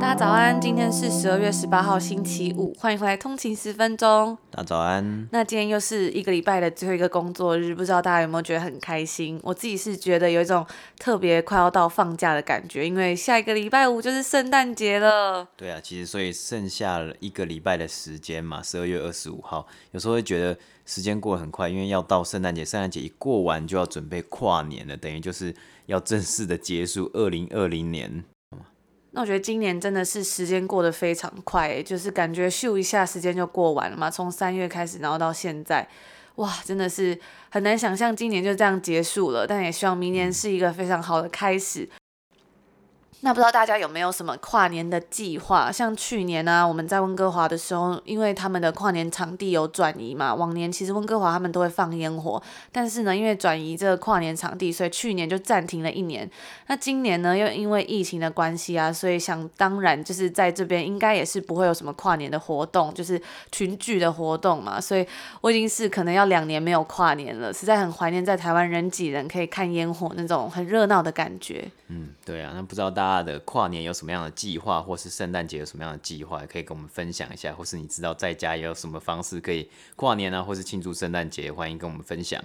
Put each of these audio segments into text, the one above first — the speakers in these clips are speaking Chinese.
大家早安，今天是十二月十八号星期五，欢迎回来通勤十分钟。大家早安。那今天又是一个礼拜的最后一个工作日，不知道大家有没有觉得很开心？我自己是觉得有一种特别快要到放假的感觉，因为下一个礼拜五就是圣诞节了。对啊，其实所以剩下了一个礼拜的时间嘛，十二月二十五号，有时候会觉得时间过得很快，因为要到圣诞节，圣诞节一过完就要准备跨年了，等于就是要正式的结束二零二零年。那我觉得今年真的是时间过得非常快，就是感觉咻一下时间就过完了嘛。从三月开始，然后到现在，哇，真的是很难想象今年就这样结束了。但也希望明年是一个非常好的开始。那不知道大家有没有什么跨年的计划？像去年呢、我们在温哥华的时候，因为他们的跨年场地有转移嘛，往年其实温哥华他们都会放烟火，但是呢，因为转移这个跨年场地，所以去年就暂停了一年。那今年呢，又因为疫情的关系啊，所以想当然就是在这边应该也是不会有什么跨年的活动，就是群聚的活动嘛。所以我已经是可能要两年没有跨年了，实在很怀念在台湾人挤人可以看烟火那种很热闹的感觉。嗯，对啊，那不知道大的跨年有什么样的计划，或是圣诞节有什么样的计划，可以跟我们分享一下，或是你知道在家有什么方式可以跨年啊，或是庆祝圣诞节，欢迎跟我们分享。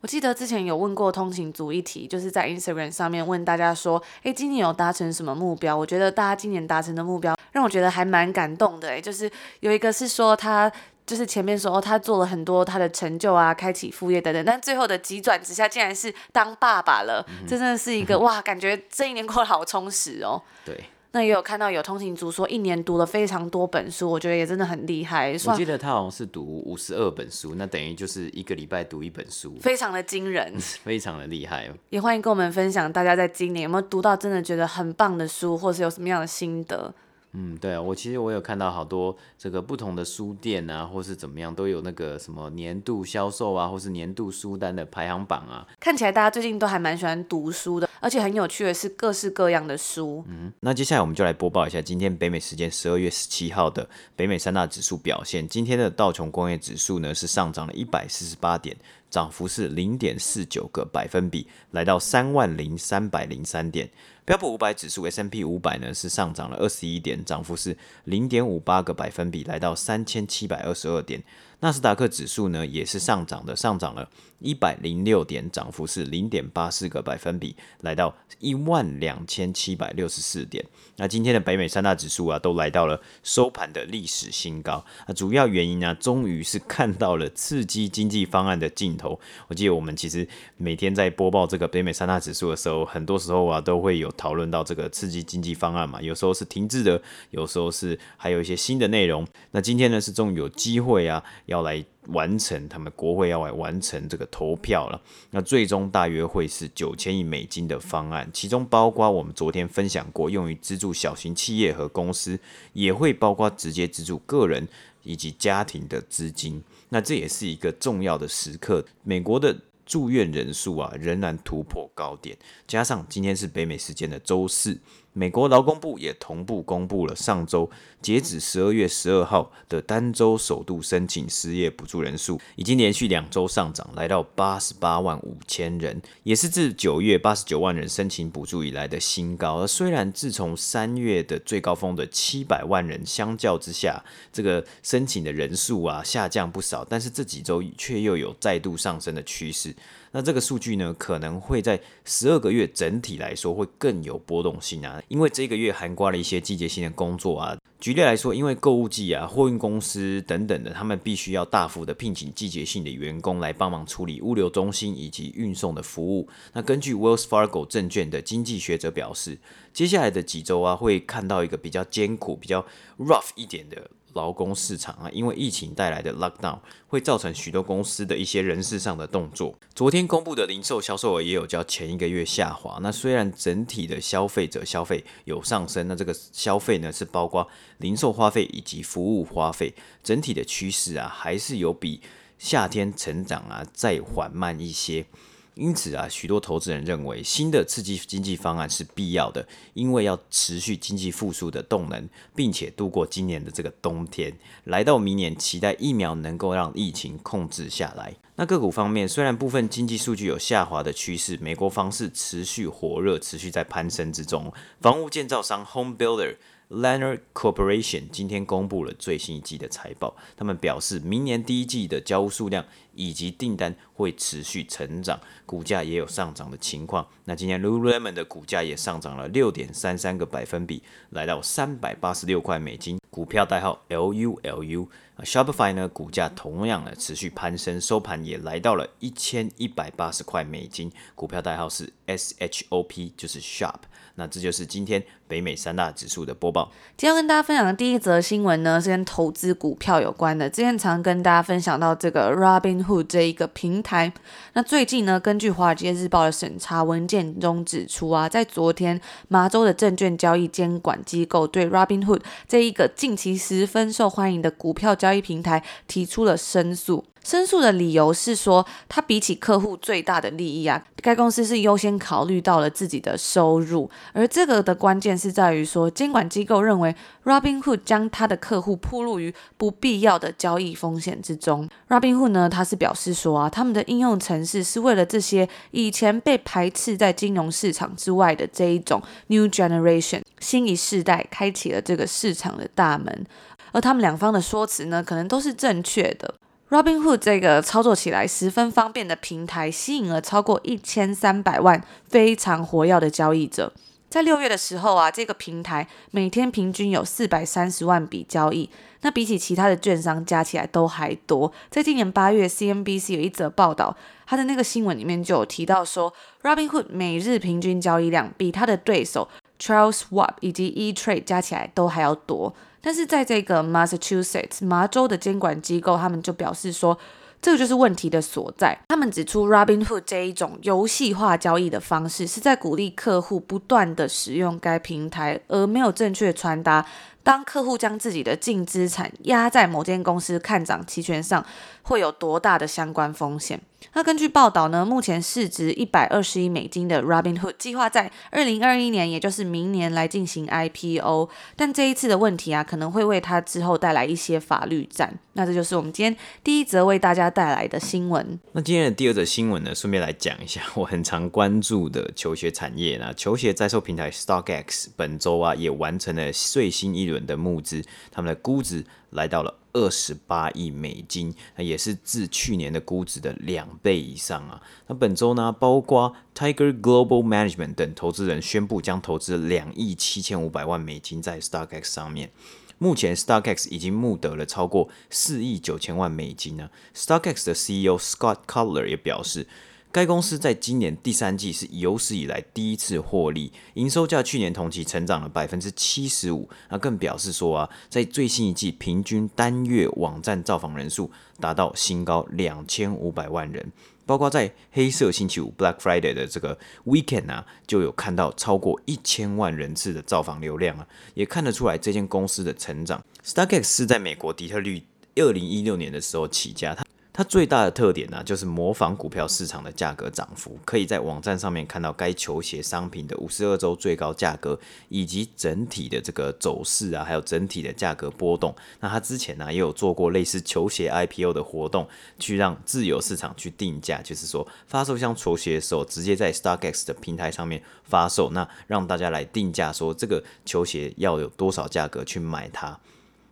我记得之前有问过通勤族一题，就是在 Instagram 上面问大家说，诶，今年有达成什么目标？我觉得大家今年达成的目标让我觉得还蛮感动的，诶，就是有一个是说他。就是前面说哦，他做了很多他的成就啊，开启副业等等，但最后的急转直下，竟然是当爸爸了。嗯、这真的是一个 哇，感觉这一年过得好充实哦。对，那也有看到有通勤族说，一年读了非常多本书，我觉得也真的很厉害。我记得他好像是读五十二本书，那等于就是一个礼拜读一本书，非常的惊人，非常的厉害哦。也欢迎跟我们分享，大家在今年有没有读到真的觉得很棒的书，或是有什么样的心得？嗯，对啊，我其实我有看到好多这个不同的书店啊，或是怎么样，都有那个什么年度销售啊，或是年度书单的排行榜啊。看起来大家最近都还蛮喜欢读书的，而且很有趣的是各式各样的书。嗯，那接下来我们就来播报一下今天北美时间十二月十七号的北美三大指数表现。今天的道琼工业指数呢是上涨了一百四十八点，涨幅是零点四九个百分比，来到三万零三百零三点。标普五百指数 S&P 五百呢是上涨了二十一点，涨幅是零点五八个百分比，来到三千七百二十二点。纳斯达克指数呢也是上涨的，上涨了一百零六点，涨幅是零点八四个百分比，来到一万两千七百六十四点。那今天的北美三大指数啊，都来到了收盘的历史新高。那主要原因呢，终于是看到了刺激经济方案的尽头。我记得我们其实每天在播报这个北美三大指数的时候，很多时候啊都会有讨论到这个刺激经济方案嘛，有时候是停滞的，有时候是还有一些新的内容。那今天呢，是终于有机会啊。要来完成，他们国会要来完成这个投票了。那最终大约会是九千亿美金的方案，其中包括我们昨天分享过用于资助小型企业和公司，也会包括直接资助个人以及家庭的资金。那这也是一个重要的时刻。美国的住院人数啊仍然突破高点，加上今天是北美时间的周四。美国劳工部也同步公布了上周截止十二月十二号的单周首度申请失业补助人数，已经连续两周上涨，来到八十八万五千人，也是自九月八十九万人申请补助以来的新高。而虽然自从三月的最高峰的七百万人相较之下，这个申请的人数啊下降不少，但是这几周却又有再度上升的趋势。那这个数据呢，可能会在十二个月整体来说会更有波动性啊，因为这个月涵盖了一些季节性的工作啊。举例来说，因为购物季啊、货运公司等等的，他们必须要大幅的聘请季节性的员工来帮忙处理物流中心以及运送的服务。那根据 Wells Fargo 证券的经济学者表示，接下来的几周啊，会看到一个比较艰苦、比较 rough 一点的。劳工市场啊，因为疫情带来的 lockdown 会造成许多公司的一些人事上的动作。昨天公布的零售销售额也有较前一个月下滑。那虽然整体的消费者消费有上升，那这个消费呢是包括零售花费以及服务花费，整体的趋势啊还是有比夏天成长啊再缓慢一些。因此啊，许多投资人认为新的刺激经济方案是必要的，因为要持续经济复苏的动能，并且度过今年的这个冬天，来到明年，期待疫苗能够让疫情控制下来。那个股方面，虽然部分经济数据有下滑的趋势，美国房市持续火热，持续在攀升之中，房屋建造商 Home Builder。Lennar Corporation 今天公布了最新一季的财报，他们表示，明年第一季的交屋数量以及订单会持续成长，股价也有上涨的情况。那今天 Lululemon 的股价也上涨了六点三三个百分比，来到三百八十六块美金，股票代号 LULU。Shopify 呢，股价同样的持续攀升，收盘也来到了一千一百八十块美金，股票代号是 SHOP，就是 Shop。那这就是今天北美三大指数的播报。今天要跟大家分享的第一则新闻呢，是跟投资股票有关的。之前常跟大家分享到这个 Robinhood 这一个平台。那最近呢，根据华尔街日报的审查文件中指出啊，在昨天，麻州的证券交易监管机构对 Robinhood 这一个近期十分受欢迎的股票交易平台提出了申诉。申诉的理由是说，它比起客户最大的利益啊，该公司是优先考虑到了自己的收入，而这个的关键是在于说，监管机构认为 Robinhood 将他的客户暴露于不必要的交易风险之中。Robinhood 呢，他是表示说啊，他们的应用程式是为了这些以前被排斥在金融市场之外的这一种 New Generation 新一世代，开启了这个市场的大门。而他们两方的说辞呢，可能都是正确的。Robinhood 这个操作起来十分方便的平台，吸引了超过一千三百万非常活跃的交易者。在六月的时候啊，这个平台每天平均有四百三十万笔交易，那比起其他的券商加起来都还多。在今年八月，CNBC 有一则报道，他的那个新闻里面就有提到说，Robinhood 每日平均交易量比他的对手 Charles Schwab 以及 E-Trade 加起来都还要多。但是在这个 Massachusetts 麻州的监管机构，他们就表示说，这个就是问题的所在。他们指出，Robinhood 这一种游戏化交易的方式，是在鼓励客户不断的使用该平台，而没有正确传达。当客户将自己的净资产压在某间公司看涨期权上，会有多大的相关风险？那根据报道呢，目前市值一百二十亿美金的 Robinhood 计划在二零二一年，也就是明年来进行 IPO。但这一次的问题啊，可能会为他之后带来一些法律战。那这就是我们今天第一则为大家带来的新闻。那今天的第二则新闻呢，顺便来讲一下 我很常关注的球鞋产业。那球鞋在售平台 StockX 本周啊，也完成了最新一轮。的募资，他们的估值来到了二十八亿美金，那也是自去年的估值的两倍以上啊。那本周呢，包括 Tiger Global Management 等投资人宣布将投资两亿七千五百万美金在 StockX 上面。目前 StockX 已经募得了超过四亿九千万美金呢。StockX 的 CEO Scott Cutler 也表示。该公司在今年第三季是有史以来第一次获利，营收较去年同期成长了百分之七十五。那更表示说啊，在最新一季平均单月网站造访人数达到新高两千五百万人，包括在黑色星期五 （Black Friday） 的这个 weekend 啊，就有看到超过一千万人次的造访流量啊，也看得出来这间公司的成长。StockX 是在美国底特律二零一六年的时候起家，它。最大的特点呢，就是模仿股票市场的价格涨幅，可以在网站上面看到该球鞋商品的五十二周最高价格，以及整体的这个走势啊，还有整体的价格波动。那它之前呢，也有做过类似球鞋 IPO 的活动，去让自由市场去定价，就是说发售一双球鞋的时候，直接在 StockX 的平台上面发售，那让大家来定价，说这个球鞋要有多少价格去买它。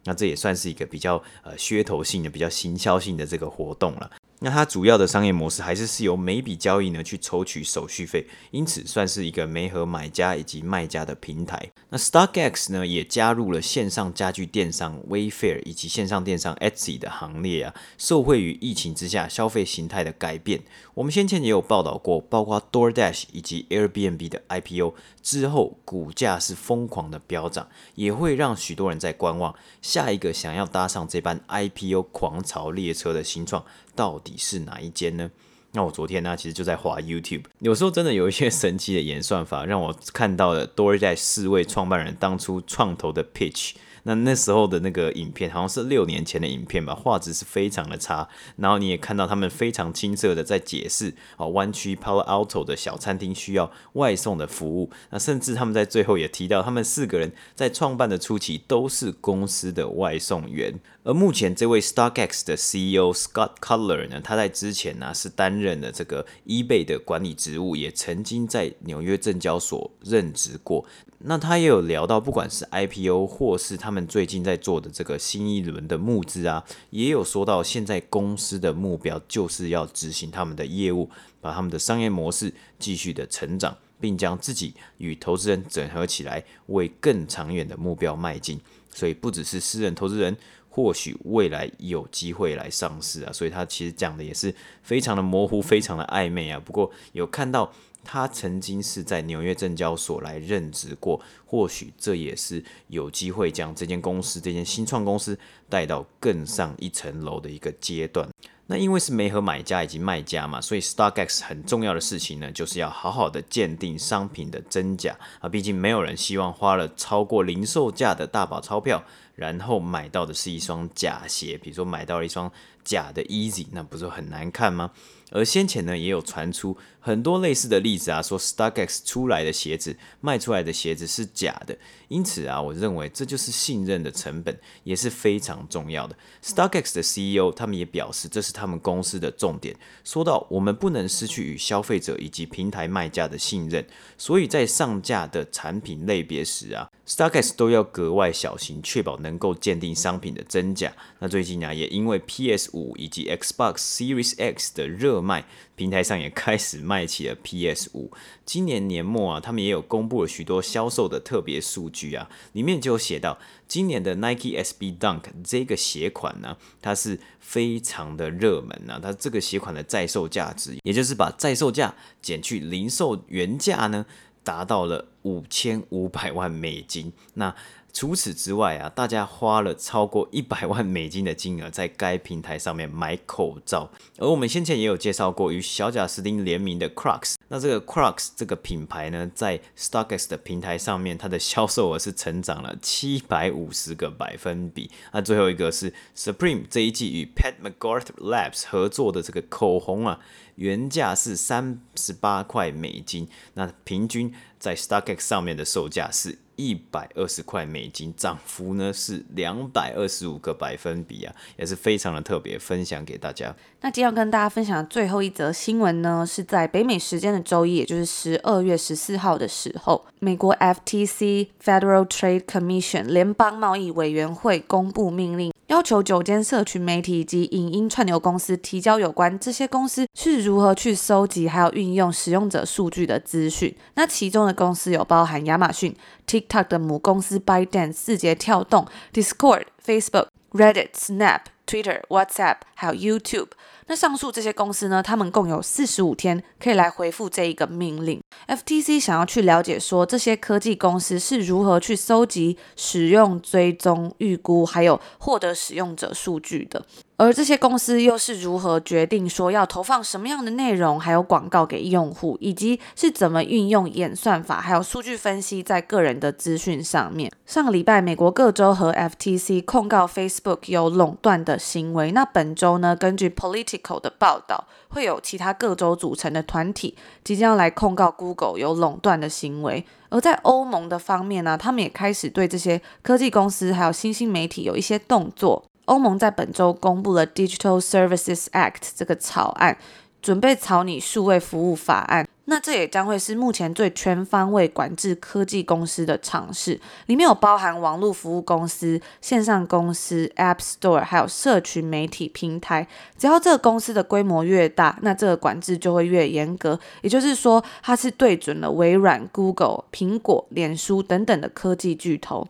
那这也算是一个比较呃噱头性的、比较行销性的这个活动了。那它主要的商业模式还是是由每笔交易呢去抽取手续费，因此算是一个媒合买家以及卖家的平台。那 StockX 呢也加入了线上家具电商 Wayfair 以及线上电商 Etsy 的行列啊，受惠于疫情之下消费形态的改变。我们先前也有报道过，包括 DoorDash 以及 Airbnb 的 IPO 之后，股价是疯狂的飙涨，也会让许多人在观望下一个想要搭上这班 IPO 狂潮列车的新创。到底是哪一间呢？那我昨天呢，其实就在滑 YouTube，有时候真的有一些 神奇的演算法，让我看到了 DoorDash 四位创办人当初创投的 pitch。那那时候的那个影片好像是六年前的影片吧，画质是非常的差。然后你也看到他们非常青涩的在解释哦，湾区 Palo Alto 的小餐厅需要外送的服务。那甚至他们在最后也提到，他们四个人在创办的初期都是公司的外送员。而目前这位 StockX 的 CEO Scott Cutler 呢，他在之前呢、是担任了这个 eBay 的管理职务，也曾经在纽约证交所任职过。那他也有聊到，不管是 IPO 或是他们最近在做的这个新一轮的募资啊，也有说到现在公司的目标就是要执行他们的业务，把他们的商业模式继续的成长，并将自己与投资人整合起来，为更长远的目标迈进。所以不只是私人投资人。或许未来有机会来上市啊，所以他其实讲的也是非常的模糊，非常的暧昧啊。不过有看到他曾经是在纽约证交所来任职过，或许这也是有机会将这间公司、这间新创公司带到更上一层楼的一个阶段。那因为是媒合买家以及卖家嘛，所以 StockX 很重要的事情呢，就是要好好的鉴定商品的真假啊。毕竟没有人希望花了超过零售价的大把钞票。然后买到的是一双假鞋，比如说买到了一双假的 Easy，那不是很难看吗？而先前呢，也有传出很多类似的例子啊，说 StockX 出来的鞋子卖出来的鞋子是假的，因此啊，我认为这就是信任的成本，也是非常重要的。StockX 的 CEO 他们也表示，这是他们公司的重点，说到我们不能失去与消费者以及平台卖家的信任，所以在上架的产品类别时啊，StockX 都要格外小心，确保能够鉴定商品的真假。那最近啊，也因为 PS 五以及 Xbox Series X 的热卖，平台上也开始卖起了 PS 五。今年年末啊，他们也有公布了许多销售的特别数据啊，里面就有写到，今年的 Nike SB Dunk 这个鞋款呢，它是非常的热门啊，它这个鞋款的在售价值，也就是把在售价减去零售原价呢，达到了五千五百万美金。那除此之外啊，大家花了超过一百万美金的金额在该平台上面买口罩，而我们先前也有介绍过与小贾斯汀联名的 Crocs，那这个 Crocs 这个品牌呢，在 StockX 的平台上面，它的销售额是成长了七百五十个百分比。那最后一个是 Supreme 这一季与 Pat McGrath Labs 合作的这个口红啊，原价是三十八块美金，那平均在 StockX 上面的售价是。一百二十块美金，涨幅呢是两百二十五个百分比啊，也是非常的特别，分享给大家。那今天要跟大家分享的最后一则新闻呢，是在北美时间的周一，也就是十二月十四号的时候，美国 FTC Federal Trade Commission 联邦贸易委员会公布命令。要求九间社群媒体以及影音串流公司提交有关这些公司是如何去收集还有运用使用者数据的资讯。那其中的公司有包含亚马逊、TikTok 的母公司 ByteDance、字节跳动、Discord、Facebook、Reddit、Snap、Twitter、WhatsApp，还有 YouTube。那上述这些公司呢，他们共有四十五天可以来回复这一个命令。FTC 想要去了解说，这些科技公司是如何去搜集、使用、追踪、预估，还有获得使用者数据的。而这些公司又是如何决定说要投放什么样的内容，还有广告给用户，以及是怎么运用演算法，还有数据分析在个人的资讯上面？上个礼拜，美国各州和 FTC 控告 Facebook 有垄断的行为。那本周呢，根据 Political 的报道，会有其他各州组成的团体即将来控告 Google 有垄断的行为。而在欧盟的方面呢，他们也开始对这些科技公司还有新兴媒体有一些动作。欧盟在本周公布了 Digital Services Act 这个草案，准备草拟数位服务法案。那这也将会是目前最全方位管制科技公司的尝试，里面有包含网络服务公司、线上公司、App Store，还有社群媒体平台。只要这个公司的规模越大，那这个管制就会越严格。也就是说，它是对准了微软、Google、苹果、脸书等等的科技巨头。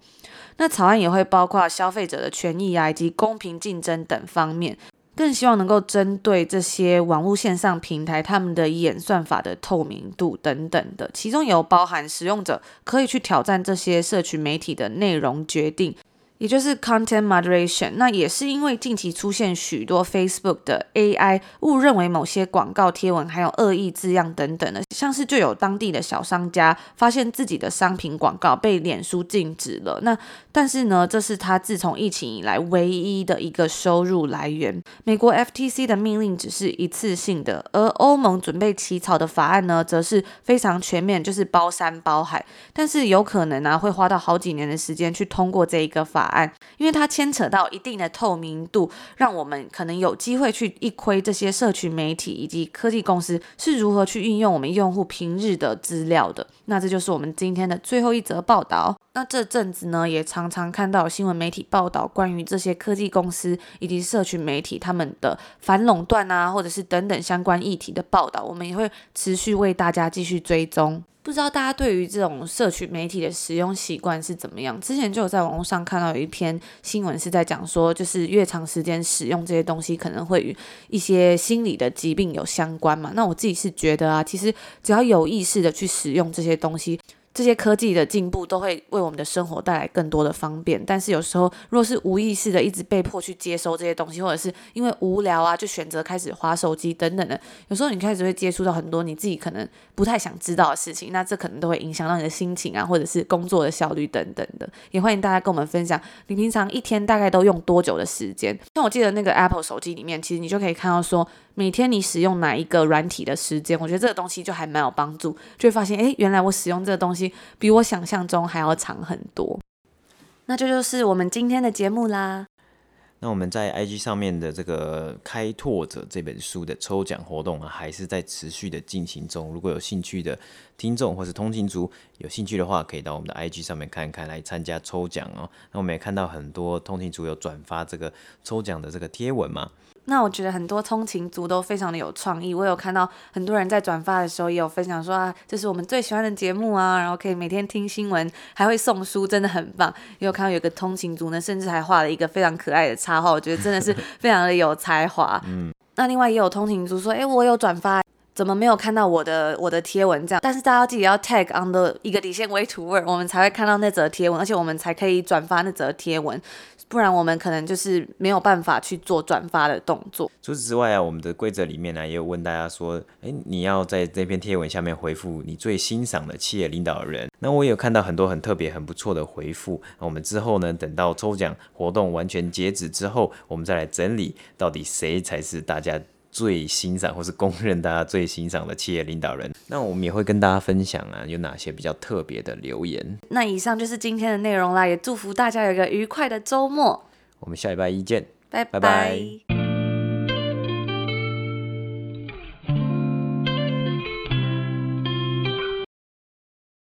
那草案也会包括消费者的权益啊，以及公平竞争等方面，更希望能够针对这些网络线上平台他们的演算法的透明度等等的，其中有包含使用者可以去挑战这些社群媒体的内容决定。也就是 content moderation，那也是因为近期出现许多 Facebook 的 AI 误认为某些广告贴文还有恶意字样等等的，像是就有当地的小商家发现自己的商品广告被脸书禁止了。那但是呢，这是他自从疫情以来唯一的一个收入来源。美国 FTC 的命令只是一次性的，而欧盟准备起草的法案呢，则是非常全面，就是包山包海，但是有可能呢、会花到好几年的时间去通过这一个法案。因为它牵扯到一定的透明度，让我们可能有机会去一窥这些社群媒体以及科技公司是如何去运用我们用户平日的资料的。那这就是我们今天的最后一则报道。那这阵子呢，也常常看到新闻媒体报道关于这些科技公司以及社群媒体他们的反垄断啊，或者是等等相关议题的报道，我们也会持续为大家继续追踪。不知道大家对于这种社群媒体的使用习惯是怎么样？之前就有在网络上看到有一篇新闻是在讲说，就是越长时间使用这些东西，可能会与一些心理的疾病有相关嘛。那我自己是觉得啊，其实只要有意识的去使用这些东西。这些科技的进步都会为我们的生活带来更多的方便，但是有时候若是无意识的一直被迫去接收这些东西，或者是因为无聊啊，就选择开始划手机等等的，有时候你开始会接触到很多你自己可能不太想知道的事情，那这可能都会影响到你的心情啊，或者是工作的效率等等的。也欢迎大家跟我们分享，你平常一天大概都用多久的时间？像我记得那个 Apple 手机里面，其实你就可以看到说，每天你使用哪一个软体的时间，我觉得这个东西就还蛮有帮助，就会发现，诶，原来我使用这个东西比我想象中还要长很多。那这就是我们今天的节目啦。那我们在 IG 上面的这个开拓者这本书的抽奖活动啊，还是在持续的进行中。如果有兴趣的听众或是通勤族有兴趣的话，可以到我们的 IG 上面看看，来参加抽奖哦。那我们也看到很多通勤族有转发这个抽奖的这个贴文嘛。那我觉得很多通勤族都非常的有创意，我有看到很多人在转发的时候也有分享说啊，这是我们最喜欢的节目啊，然后可以每天听新闻，还会送书，真的很棒。也有看到有个通勤族呢，甚至还画了一个非常可爱的插画，我觉得真的是非常的有才华。嗯，那另外也有通勤族说，诶，我有转发，怎么没有看到我的我的贴文这样？但是大家记得要 tag on the 一个底线 way to work，我们才会看到那则贴文，而且我们才可以转发那则贴文。不然我们可能就是没有办法去做转发的动作。除此之外啊，我们的规则里面呢，也有问大家说，诶，你要在这篇贴文下面回复你最欣赏的企业领导人。那我也有看到很多很特别、很不错的回复。那我们之后呢，等到抽奖活动完全截止之后，我们再来整理到底谁才是大家。最欣赏或是公认大家最欣赏的企业领导人，那我们也会跟大家分享啊，有哪些比较特别的留言。那以上就是今天的内容啦，也祝福大家有一个愉快的周末。我们下礼拜一见，拜拜。拜拜。